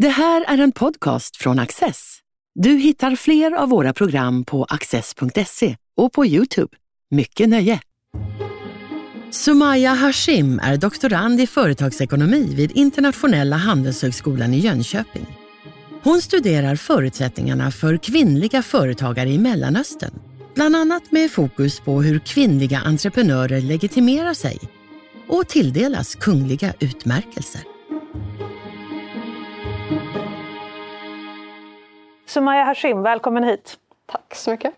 Det här är en podcast från Access. Du hittar fler av våra program på access.se och på Youtube. Mycket nöje! Sumaya Hashim är doktorand i företagsekonomi vid Internationella handelshögskolan i Jönköping. Hon studerar förutsättningarna för kvinnliga företagare i Mellanöstern, bland annat med fokus på hur kvinnliga entreprenörer legitimerar sig och tilldelas kungliga utmärkelser. Sumaya Hashim, välkommen hit. Tack så mycket.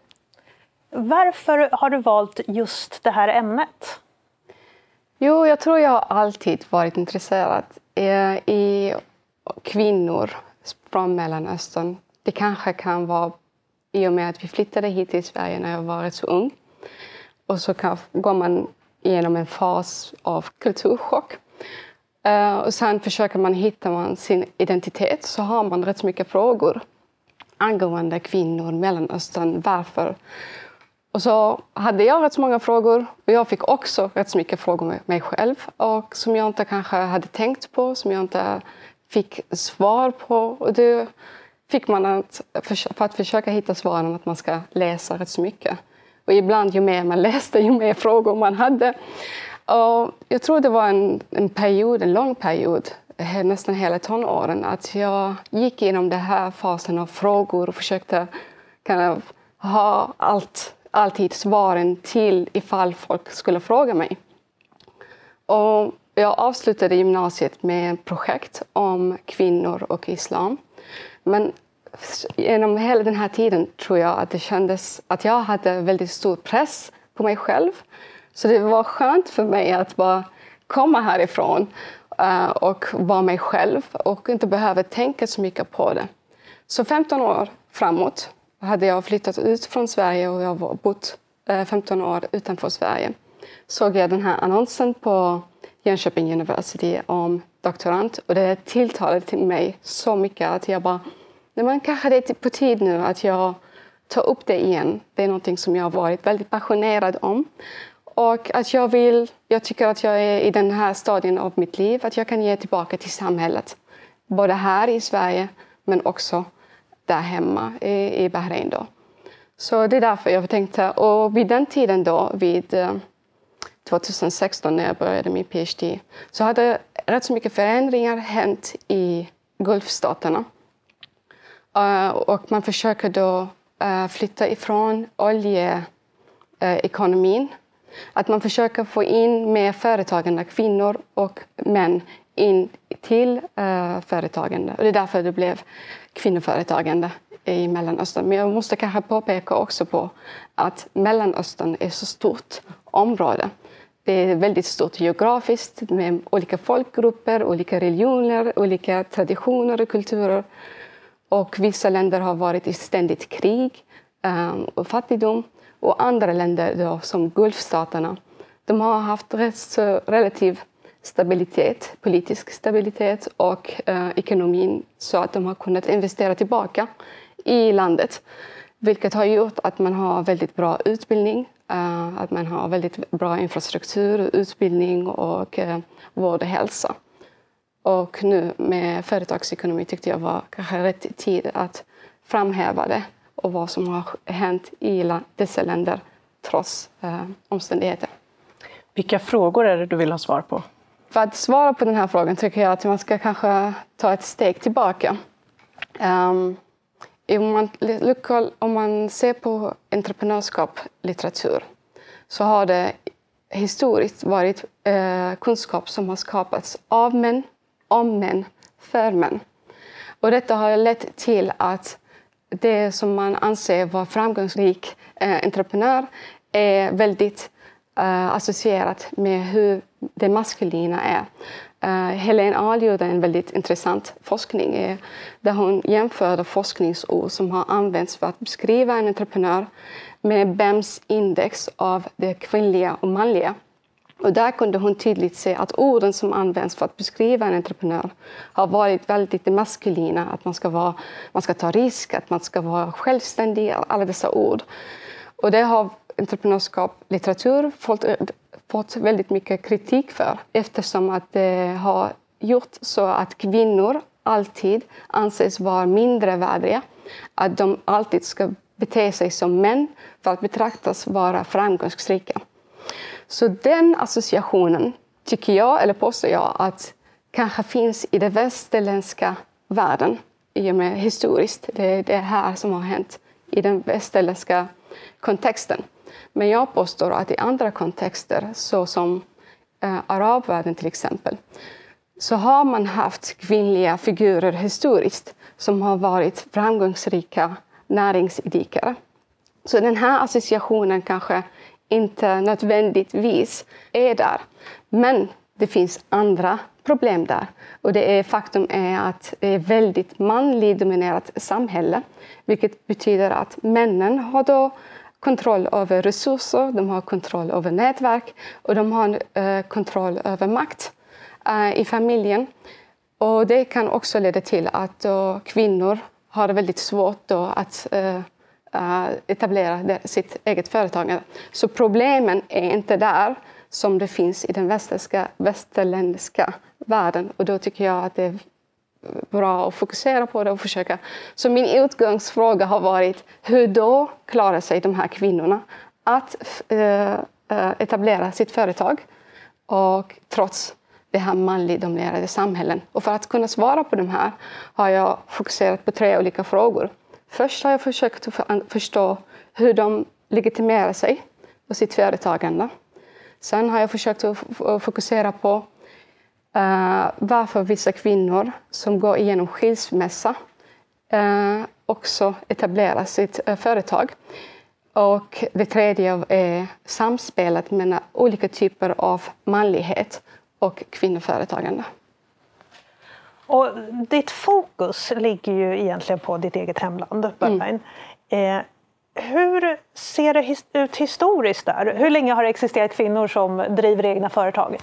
Varför har du valt just det här ämnet? Jo, jag tror jag har alltid varit intresserad i kvinnor från Mellanöstern. Det kanske kan vara i och med att vi flyttade hit till Sverige när jag var rätt så ung. Och så går man igenom en fas av kulturchock. Uh, och sen försöker man hitta sin identitet, så har man rätt så mycket frågor angående kvinnor, Mellanöstern, varför? Och så hade jag rätt så många frågor och jag fick också rätt så mycket frågor med mig själv och som jag inte kanske hade tänkt på, som jag inte fick svar på. Och det fick man att, för att försöka hitta svaren att man ska läsa rätt så mycket. Och ibland ju mer man läste, ju mer frågor man hade. Och jag tror det var en, en period, en lång period, Eh, nästan hela tonåren, att jag gick igenom den här fasen av frågor och försökte kind of, ha allt, alltid svaren till ifall folk skulle fråga mig. Och jag avslutade gymnasiet med ett projekt om kvinnor och islam. Men genom hela den här tiden tror jag att det kändes att jag hade väldigt stor press på mig själv. Så det var skönt för mig att bara komma härifrån Eh, och vara mig själv och inte behöva tänka så mycket på det. Så 15 år framåt hade jag flyttat ut från Sverige och jag har bott eh, 15 år utanför Sverige. Såg jag den här annonsen på Jönköping University om doktorand och det tilltalade till mig så mycket att jag bara Nej, men kanske det är typ på tid nu att jag tar upp det igen. Det är någonting som jag har varit väldigt passionerad om. Och att jag vill, jag tycker att jag är i den här stadien av mitt liv, att jag kan ge tillbaka till samhället. Både här i Sverige, men också där hemma i, i Bahrain. Då. Så det är därför jag tänkte, och vid den tiden då, vid eh, 2016 när jag började min PhD, så hade rätt så mycket förändringar hänt i Gulfstaterna. Eh, och man försöker då eh, flytta ifrån oljeekonomin. Att man försöker få in mer företagande kvinnor och män in till uh, företagande. Och det är därför det blev kvinnoföretagande i Mellanöstern. Men jag måste kanske påpeka också på att Mellanöstern är så stort område. Det är väldigt stort geografiskt med olika folkgrupper, olika religioner, olika traditioner och kulturer. Och vissa länder har varit i ständigt krig um, och fattigdom. Och andra länder, då, som Gulfstaterna, de har haft rätt relativ stabilitet, politisk stabilitet och eh, ekonomin så att de har kunnat investera tillbaka i landet. Vilket har gjort att man har väldigt bra utbildning, eh, att man har väldigt bra infrastruktur, utbildning och eh, vård och hälsa. Och nu med företagsekonomi tyckte jag var kanske rätt tid att framhäva det och vad som har hänt i dessa länder trots eh, omständigheter. Vilka frågor är det du vill ha svar på? För att svara på den här frågan tycker jag att man ska kanske ta ett steg tillbaka. Um, om, man, om man ser på entreprenörskap, litteratur, så har det historiskt varit eh, kunskap som har skapats av män om män, för män. Och detta har lett till att det som man anser vara framgångsrik eh, entreprenör är väldigt eh, associerat med hur det maskulina är. Eh, uh, Helene Ahl gjorde en väldigt intressant forskning eh, där hon jämförde forskningsord som har använts för att beskriva en entreprenör med BEMS index av det kvinnliga och manliga. Och där kunde hon tydligt se att orden som används för att beskriva en entreprenör har varit väldigt maskulina. Att man ska, vara, man ska ta risk, att man ska vara självständig, alla dessa ord. Och det har entreprenörskap, litteratur fått, fått väldigt mycket kritik för eftersom att det har gjort så att kvinnor alltid anses vara mindre värdiga. Att de alltid ska bete sig som män för att betraktas vara framgångsrika. Så den associationen tycker jag, eller påstår jag, att kanske finns i den västerländska världen i och med historiskt. Det är det här som har hänt i den västerländska kontexten. Men jag påstår att i andra kontexter, såsom eh, arabvärlden till exempel, så har man haft kvinnliga figurer historiskt som har varit framgångsrika näringsidkare. Så den här associationen kanske inte nödvändigtvis är där. Men det finns andra problem där. Och det är, faktum är att det är ett väldigt manligt dominerat samhälle. Vilket betyder att männen har då kontroll över resurser, de har kontroll över nätverk och de har eh, kontroll över makt eh, i familjen. Och det kan också leda till att då kvinnor har det väldigt svårt då att eh Eh, etablera sitt eget företag. Så problemen är inte där som det finns i den västerländska, västerländska världen. Och då tycker jag att det är bra att fokusera på det och försöka. Så min utgångsfråga har varit hur då klarar sig de här kvinnorna att eh, eh, etablera sitt företag och trots det här manligt dominerade samhällen. Och för att kunna svara på de här har jag fokuserat på tre olika frågor. Först har jag försökt att förstå hur de legitimerar sig och sitt företagande. Sen har jag försökt att fokusera på uh, varför vissa kvinnor som går igenom skilsmässa uh, också etablerar sitt uh, företag. Och det tredje är samspelet mellan olika typer av manlighet och kvinnoföretagande. Och ditt fokus ligger ju egentligen på ditt eget hemland, Berghain. Mm. Eh, hur ser det ut historiskt där? Hur länge har det existerat kvinnor som driver egna företag?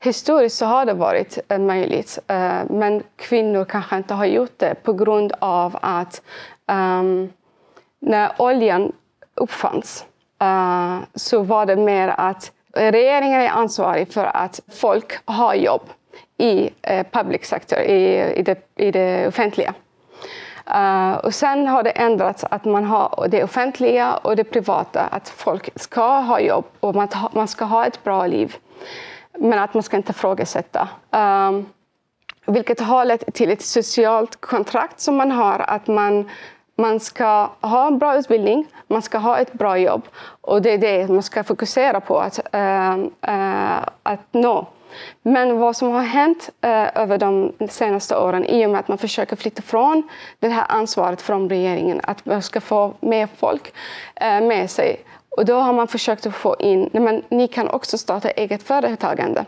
Historiskt så har det varit eh, möjligt, eh, men kvinnor kanske inte har gjort det på grund av att um, när oljan uppfanns uh, så var det mer att regeringen är ansvarig för att folk har jobb i eh, public sector, i, i, det, i det offentliga. Uh, och sen har det ändrats att man har det offentliga och det privata, att folk ska ha jobb och man, man ska ha ett bra liv. Men att man ska inte ifrågasätta. Um, eh, vilket har lett till ett socialt kontrakt som man har, att man, man ska ha en bra utbildning, man ska ha ett bra jobb. Och det är det man ska fokusera på att, uh, uh, att nå. Men vad som har hänt eh, över de senaste åren i och med att man försöker flytta från det här ansvaret från regeringen, att man ska få mer folk eh, med sig. Och då har man försökt att få in, men ni kan också starta eget företagande.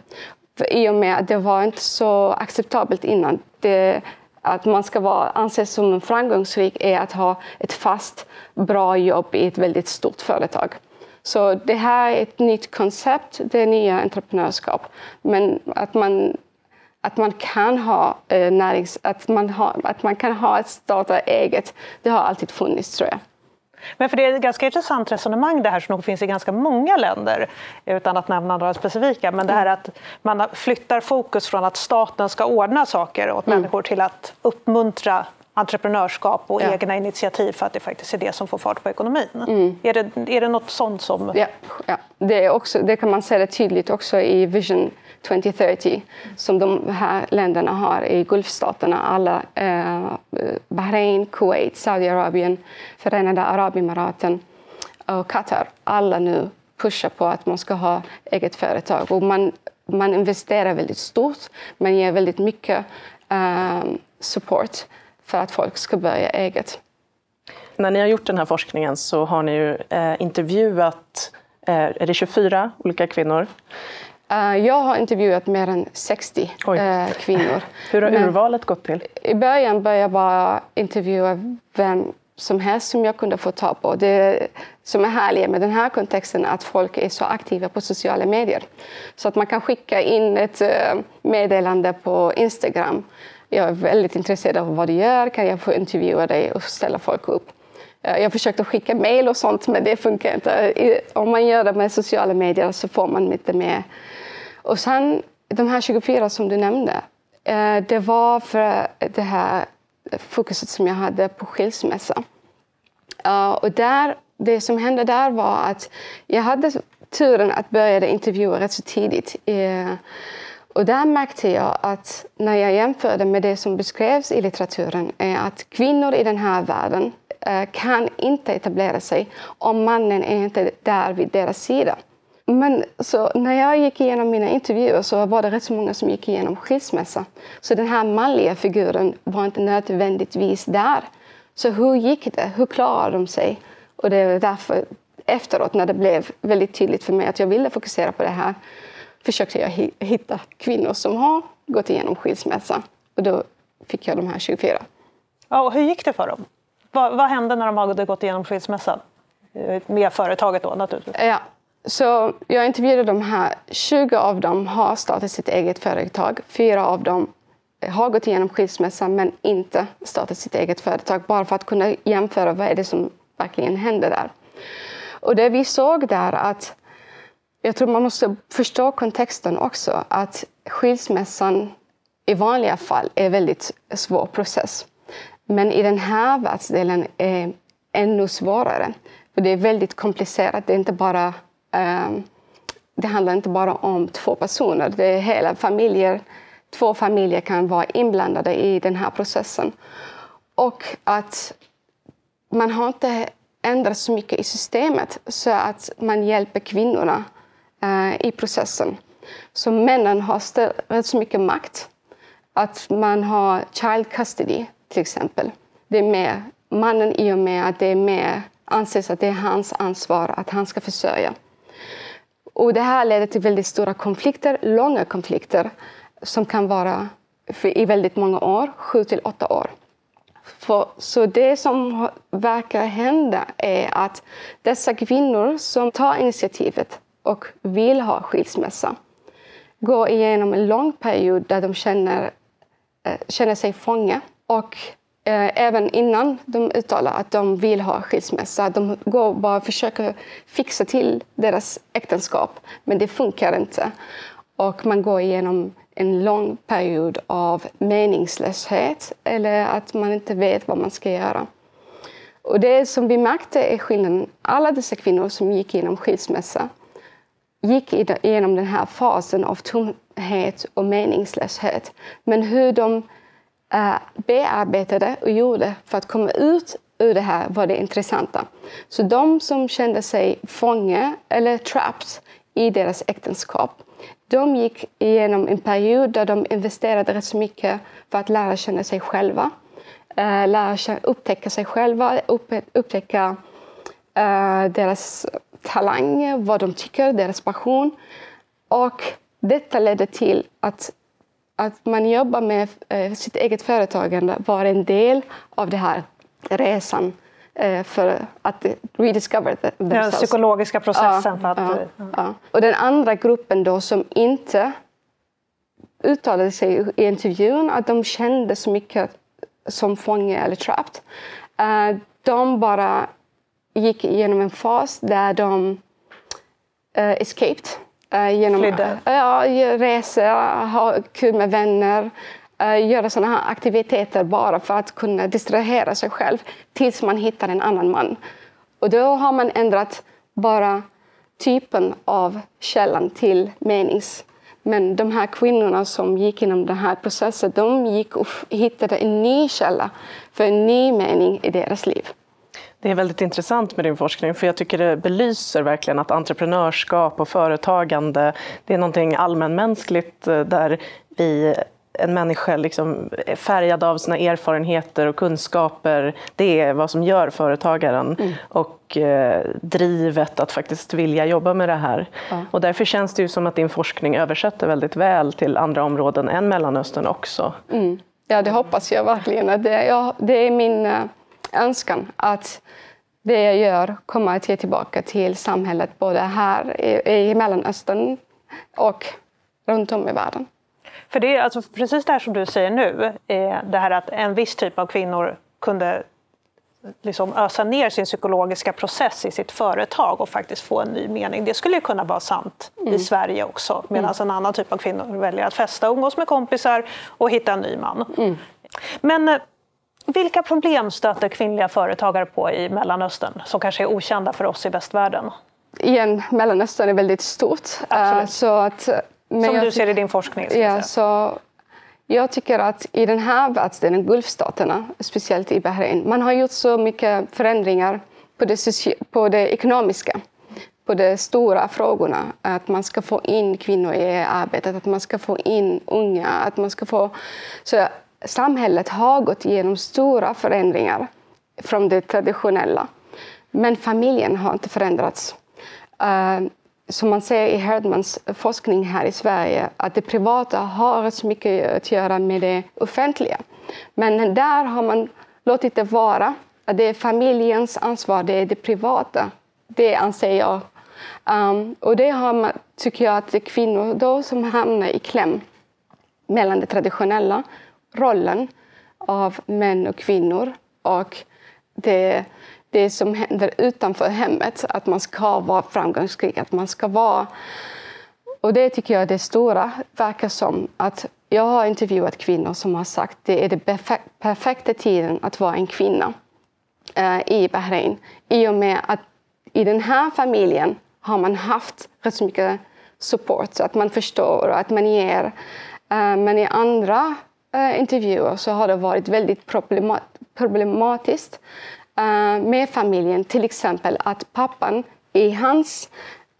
För I och med att det var inte så acceptabelt innan. Det, att man ska vara, anses som framgångsrik är att ha ett fast, bra jobb i ett väldigt stort företag. Så det här är ett nytt koncept, det är nya entreprenörskap. Men att man, att man kan ha eh, närings, att man, har, att man kan ha ett starta eget, det har alltid funnits tror jag. Men för det är ett ganska intressant resonemang det här som nog finns i ganska många länder, utan att nämna några specifika. Men det här att man flyttar fokus från att staten ska ordna saker åt mm. människor till att uppmuntra entreprenörskap och ja. egna initiativ för att det faktiskt är det som får fart på ekonomin. Mm. Är, det, är det något sånt som... Ja, ja. Det, är också, det kan man se det tydligt också i Vision 2030 som de här länderna har i Gulfstaterna. Alla, eh, Bahrain, Kuwait, Saudiarabien, Förenade Arabemiraten och Qatar. Alla nu pushar på att man ska ha eget företag. Och man, man investerar väldigt stort, man ger väldigt mycket eh, support för att folk ska börja eget. När ni har gjort den här forskningen så har ni ju eh, intervjuat eh, är det 24 olika kvinnor. Uh, jag har intervjuat mer än 60 uh, kvinnor. Hur har Men urvalet gått till? I början började jag bara intervjua vem som helst som jag kunde få tag på. Det som är härligt med den här kontexten är att folk är så aktiva på sociala medier. Så att man kan skicka in ett uh, meddelande på Instagram jag är väldigt intresserad av vad du gör, kan jag få intervjua dig och ställa folk upp? Eh, jag försökte skicka mejl och sånt, men det funkar inte. Om man gör det med sociala medier så får man inte med. Och sen de här 24 som du nämnde, eh, det var för det här fokuset som jag hade på skilsmässa. Eh, och där, det som hände där var att jag hade turen att börja intervjua rätt så tidigt. Och där märkte jag att när jag jämförde med det som beskrevs i litteraturen är att kvinnor i den här världen eh, kan inte etablera sig om mannen är inte där vid deras sida. Men så när jag gick igenom mina intervjuer så var det rätt så många som gick igenom skilsmässa. Så den här manliga figuren var inte nödvändigtvis där. Så hur gick det? Hur klarade de sig? Och det är därför efteråt, när det blev väldigt tydligt för mig att jag ville fokusera på det här, försökte jag hitta kvinnor som har gått igenom skilsmässa. Och då fick jag de här 24. Ja, och hur gick det för dem? Vad, vad hände när de hade gått igenom skilsmässa? Eh, med företaget då naturligtvis. Ja, så jag intervjuade de här. 20 av dem har startat sitt eget företag. Fyra av dem har gått igenom skilsmässa men inte startat sitt eget företag. Bara för att kunna jämföra vad är det som verkligen händer där. Och det vi såg där att jag tror man måste förstå kontexten också. Att skilsmässan i vanliga fall är en väldigt svår process. Men i den här världsdelen är ännu svårare. För det är väldigt komplicerat. Det är inte bara ehm, det handlar inte bara om två personer, det är hela familjer. Två familjer kan vara inblandade i den här processen. Och att man har inte ändrat så mycket i systemet så att man hjälper kvinnorna Eh, i processen. Så männen har rätt eh, så mycket makt. Att man har child custody, till exempel. Det är mer mannen i och med att det är mer anses att det är hans ansvar att han ska försörja. Och det här leder till väldigt stora konflikter, långa konflikter som kan vara i väldigt många år, sju till åtta år. För, så det som verkar hända är att dessa kvinnor som tar initiativet och vill ha skilsmässa går igenom en lång period där de känner, eh, känner sig fånga och Eh, även innan de uttalar att de vill ha skilsmässa. De går bara och försöker fixa till deras äktenskap, men det funkar inte. Och man går igenom en lång period av meningslöshet eller att man inte vet vad man ska göra. Och det som vi märkte är skillnaden. Alla dessa kvinnor som gick igenom skilsmässa gick igenom den här fasen av tomhet och meningslöshet. Men hur de eh, bearbetade och gjorde för att komma ut ur det här var det intressanta. Så de som kände sig fånge eller trapped i deras äktenskap, de gick igenom en period där de investerade rätt så mycket för att lära känna sig själva, eh, lära känna, upptäcka sig själva, upp, upptäcka deras talang, vad de tycker, deras passion. Och detta ledde till att att man jobbar med eh, sitt eget företagande var en del av den här resan eh, för att rediscover themselves. Den psykologiska processen. Ja, för att, ja, ja. Och den andra gruppen då som inte uttalade sig i intervjun att de kände så mycket som fånge eller trapped. Eh, de bara gick igenom en fas där de escaped Uh, genom Flydde? Ja, resa, ha kul med vänner, uh, göra sådana här aktiviteter bara för att kunna distrahera sig själv tills man hittar en annan man. Och då har man ändrat bara typen av källan till menings. Men de här kvinnorna som gick igenom den här processen, de gick och hittade en ny källa för en ny mening i deras liv. Det är väldigt intressant med din forskning för jag tycker det belyser verkligen att entreprenörskap och företagande det är någonting allmänmänskligt eh, där vi en människa liksom är färgad av sina erfarenheter och kunskaper. Det är vad som gör företagaren mm. och eh, drivet att faktiskt vilja jobba med det här. Ja. Och därför känns det ju som att din forskning översätter väldigt väl till andra områden än Mellanöstern också. Mm. Ja, det hoppas jag verkligen. Det, ja, det är min eh, önskan att det jag gör kommer att ge tillbaka till samhället både här i, i Mellanöstern och runt om i världen. För det är alltså precis det här som du säger nu, det här att en viss typ av kvinnor kunde liksom ösa ner sin psykologiska process i sitt företag och faktiskt få en ny mening. Det skulle ju kunna vara sant mm. i Sverige också medan mm. en annan typ av kvinnor väljer att festa, umgås med kompisar och hitta en ny man. Mm. Men eh, vilka problem stöter kvinnliga företagare på i Mellanöstern som kanske är okända för oss i västvärlden? Igen, Mellanöstern är väldigt stort. Uh, så att, som du ser i din forskning? Ja, så jag tycker att i den här världsdelen, Gulfstaterna, speciellt i Bahrain, man har gjort så mycket förändringar på det, på det ekonomiska, på de stora frågorna. Att man ska få in kvinnor i arbetet, att man ska få in unga, att man ska få... Så samhället har gått igenom stora förändringar från det traditionella. Men familjen har inte förändrats. Uh, som man ser i Herdmans forskning här i Sverige, att det privata har så mycket att göra med det offentliga. Men där har man låtit det vara. Att det är familjens ansvar, det är det privata. Det anser jag. Um, och det har man, tycker jag att det är kvinnor då som hamnar i kläm mellan det traditionella rollen av män och kvinnor och det det som händer utanför hemmet. Att man ska vara framgångsrik, att man ska vara... Och det tycker jag är det stora, verkar som. att Jag har intervjuat kvinnor som har sagt att det är den perfekta tiden att vara en kvinna eh, i Bahrain. I och med att i den här familjen har man haft rätt så mycket support, så att man förstår och att man ger. Eh, men i andra Eh, intervjuer så har det varit väldigt problematiskt eh, med familjen. Till exempel att pappan i hans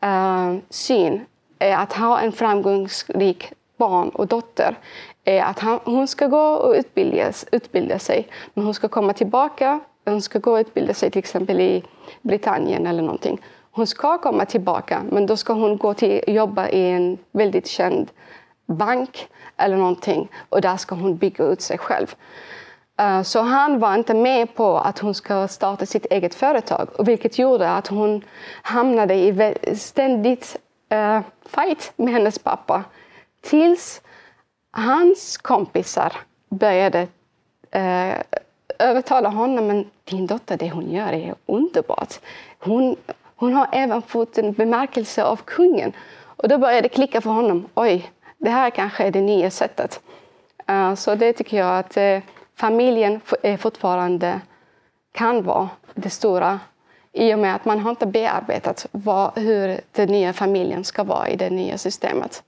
eh, syn är att ha en framgångsrik barn och dotter är att han, hon ska gå och utbilda, utbilda sig. Men hon ska komma tillbaka. Hon ska gå och utbilda sig till exempel i Britannien eller någonting. Hon ska komma tillbaka, men då ska hon gå till jobba i en väldigt känd bank eller någonting och där ska hon bygga ut sig själv. Eh, så han var inte med på att hon ska starta sitt eget företag, vilket gjorde att hon hamnade i ständigt eh, fight med hennes pappa. Tills hans kompisar började eh, övertala honom. Men din dotter, det hon gör är underbart. Hon, hon har även fått en bemärkelse av kungen. Och då började det klicka för honom. Oj, det här kanske är det nya sättet. Uh, så det tycker jag att familjen är fortfarande kan vara det stora i och med att man har inte bearbetat vad, hur den nya familjen ska vara i det nya systemet.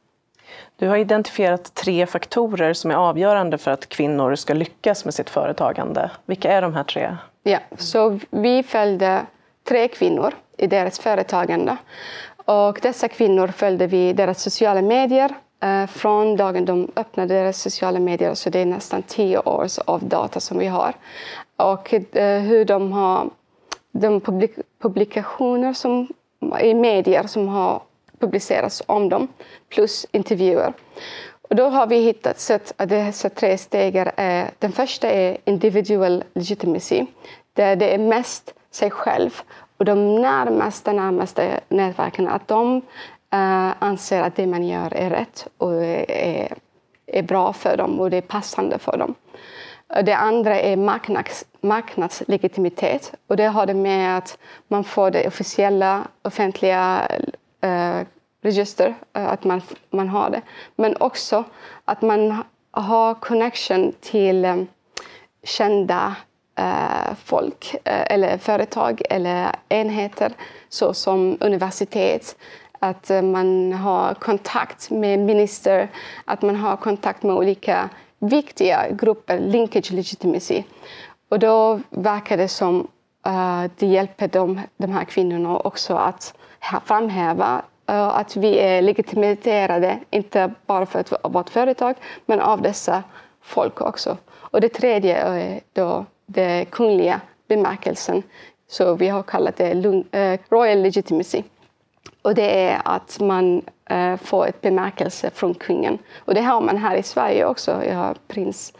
Du har identifierat tre faktorer som är avgörande för att kvinnor ska lyckas med sitt företagande. Vilka är de här tre? Ja, så vi följde tre kvinnor i deras företagande. Och dessa kvinnor följde vi deras sociala medier, Eh, Eh, från dagen de öppnade deras sociala medier, så det är nästan tio år av data som vi har. Och eh, hur de har de publikationer som, i medier som har publicerats om dem, plus intervjuer. Och då har vi hittat sett att dessa tre steg är... Den första är individual legitimacy, där det är mest sig själv och de närmaste, närmaste nätverken, att de Eh, anser att det man gör är rätt och är, är bra för dem och det är passande för dem. Det andra är marknads, marknadslegitimitet och det har det med att man får det officiella offentliga eh, register, eh, att man, man har det. Men också att man har connection till eh, kända eh, folk eh, eller företag eller enheter såsom universitet att eh, man har kontakt med minister, att man har kontakt med olika viktiga grupper, linkage legitimacy. Och då verkar det som uh, det hjälper de, de här kvinnorna också att framhäva uh, att vi är legitimerade, inte bara för vårt företag, men av dessa folk också. Och det tredje är då den kungliga bemärkelsen. Så vi har kallat det Royal Legitimacy. Och det är att man eh, får ett bemärkelse från kungen. Och det har man här i Sverige också. Jag har prins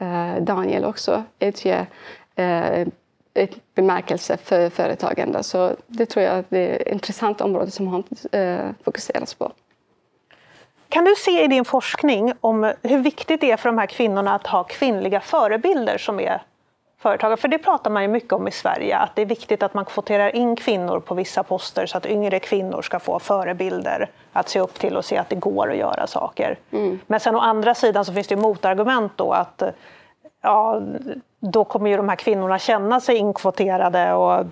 eh, Daniel också utger eh, ett bemärkelse för företagande. Så det tror jag det är ett intressant område som har eh, fokuserats på. Kan du se i din forskning om hur viktigt det är för de här kvinnorna att ha kvinnliga förebilder som är företagare? För det pratar man ju mycket om i Sverige, att det är viktigt att man kvoterar in kvinnor på vissa poster så att yngre kvinnor ska få förebilder att se upp till och se att det går att göra saker. Mm. Men sen å andra sidan så finns det motargument då att ja, då kommer ju de här kvinnorna känna sig inkvoterade och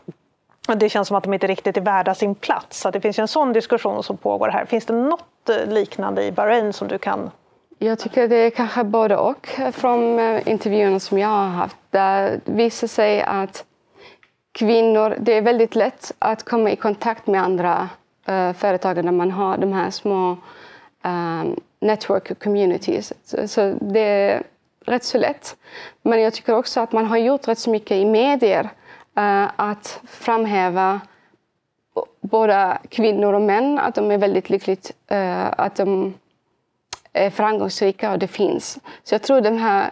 det känns som att de inte riktigt är värda sin plats. Så det finns ju en sån diskussion som pågår här. Finns det något liknande i Bahrain som du kan jag tycker det är kanske både och från eh, intervjuerna som jag har haft. Där visar sig att kvinnor, det är väldigt lätt att komma i kontakt med andra eh, uh, företag när man har de här små um, network communities. Så, så, det är rätt så lätt. Men jag tycker också att man har gjort rätt så mycket i medier uh, att framhäva både kvinnor och män, att de är väldigt lyckligt, uh, att de Eh, framgångsrika och det finns. Så jag tror de här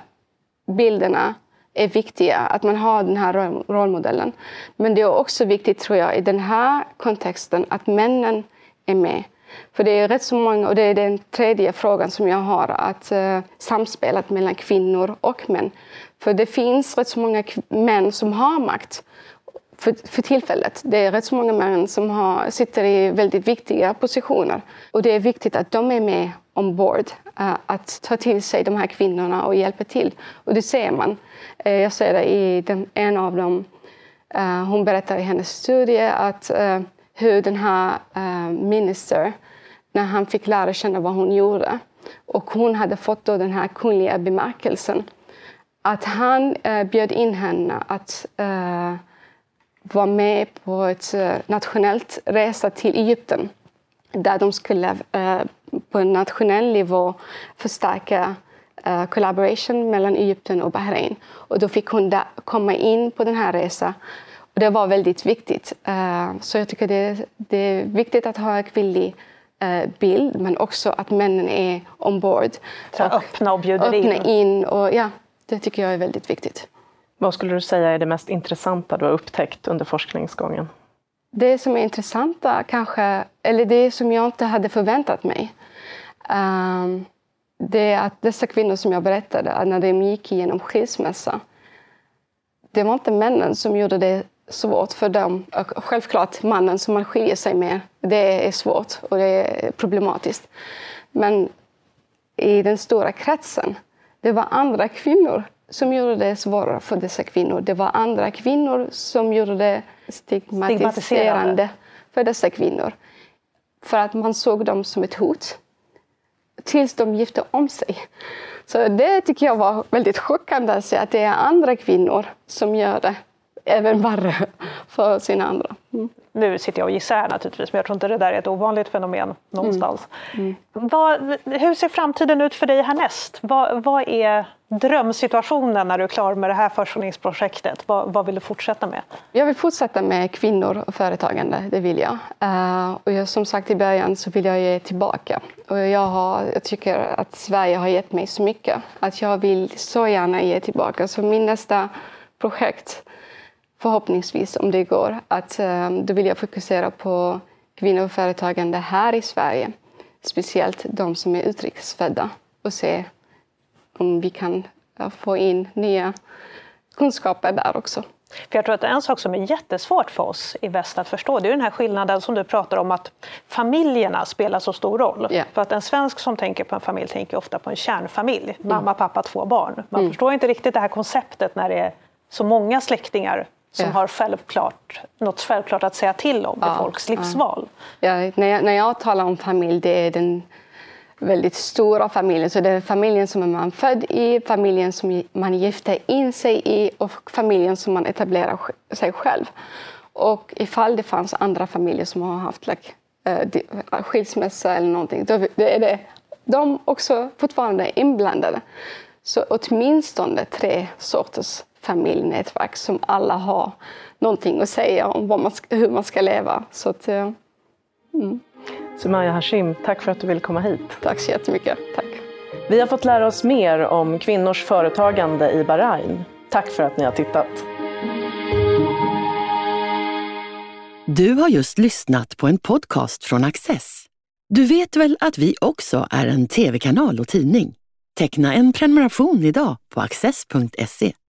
bilderna är viktiga, att man har den här rollmodellen. Men det är också viktigt, tror jag, i den här kontexten att männen är med. För det är rätt så många, och det är den tredje frågan som jag har, att eh, samspelet mellan kvinnor och män. För det finns rätt så många män som har makt för, för tillfället. Det är rätt så många män som har, sitter i väldigt viktiga positioner. Och det är viktigt att de är med ombord, eh, att ta till sig de här kvinnorna och hjälpa till. Och det ser man. Eh, jag ser det i den, en av dem. Eh, hon berättar i hennes studie att hur den här minister, när han fick lära känna vad hon gjorde och hon hade fått då den här kungliga bemärkelsen, att han bjöd in henne att vara med på ett nationellt resa till Egypten där de skulle på en nationell nivå förstärka eh, collaboration mellan Egypten och Bahrain. Och då fick hon komma in på den här resan. Och det var väldigt viktigt. Eh, så jag tycker det, det är viktigt att ha en kvinnlig bild men också att männen är ombord. Så och öppna och bjuder öppna in. in och, ja, det tycker jag är väldigt viktigt. Vad skulle du säga är det mest intressanta du har upptäckt under forskningsgången? Det som är intressanta kanske, eller det som jag inte hade förväntat mig, um, det är att dessa kvinnor som jag berättade, när de gick igenom skilsmässa, det var inte männen som gjorde det svårt för dem. Självklart mannen som man skiljer sig med, det är svårt och det är problematiskt. Men i den stora kretsen, det var andra kvinnor som gjorde det svårare för dessa kvinnor. Det var andra kvinnor som gjorde det stigmatiserande för dessa kvinnor. För att man såg dem som ett hot. Tills de gifte om sig. Så det tycker jag var väldigt chockande att se att det är andra kvinnor som gör det även värre för sina andra. Mm. Nu sitter jag och gissar här naturligtvis, men jag tror inte det där är ett ovanligt fenomen någonstans. Mm. Mm. Vad, hur ser framtiden ut för dig härnäst? Vad, vad är drömsituationen när du är klar med det här forskningsprojektet? Vad, vad vill du fortsätta med? Jag vill fortsätta med kvinnor och företagande, det vill jag. Uh, och jag, som sagt i början så vill jag ge tillbaka. Och jag, har, jag tycker att Sverige har gett mig så mycket att jag vill så gärna ge tillbaka. Så min nästa projekt förhoppningsvis, om det går, att um, då vill jag fokusera på kvinnor och företagande här i Sverige. Speciellt de som är utrikesfödda och se om vi kan få in nya kunskaper där också. För jag tror att en sak som är jättesvårt för oss i väst att förstå det är den här skillnaden som du pratar om att familjerna spelar så stor roll. Yeah. För att en svensk som tänker på en familj tänker ofta på en kärnfamilj. Mm. Mamma, pappa, två barn. Man mm. förstår inte riktigt det här konceptet när det är så många släktingar som ja. har självklart, något självklart att säga till om ja, i folks livsval. Ja. när, jag, när jag talar om familj, det är den väldigt stora familjen. Så det är familjen som man är född i, familjen som man gifter in sig i och familjen som man etablerar sig själv. Och ifall det fanns andra familjer som har haft like, uh, skilsmässa eller någonting, då är det de också fortfarande inblandade. Så åtminstone tre sorters familjenätverk som alla har någonting att säga om man hur man ska leva. Så att, mm. Sumaya Hashim, tack för att du ville komma hit. Tack så jättemycket. Tack. Vi har fått lära oss mer om kvinnors företagande i Bahrain. Tack för att ni har tittat. Du har just lyssnat på en podcast från Access. Du vet väl att vi också är en tv-kanal och tidning? Teckna en prenumeration idag på access.se.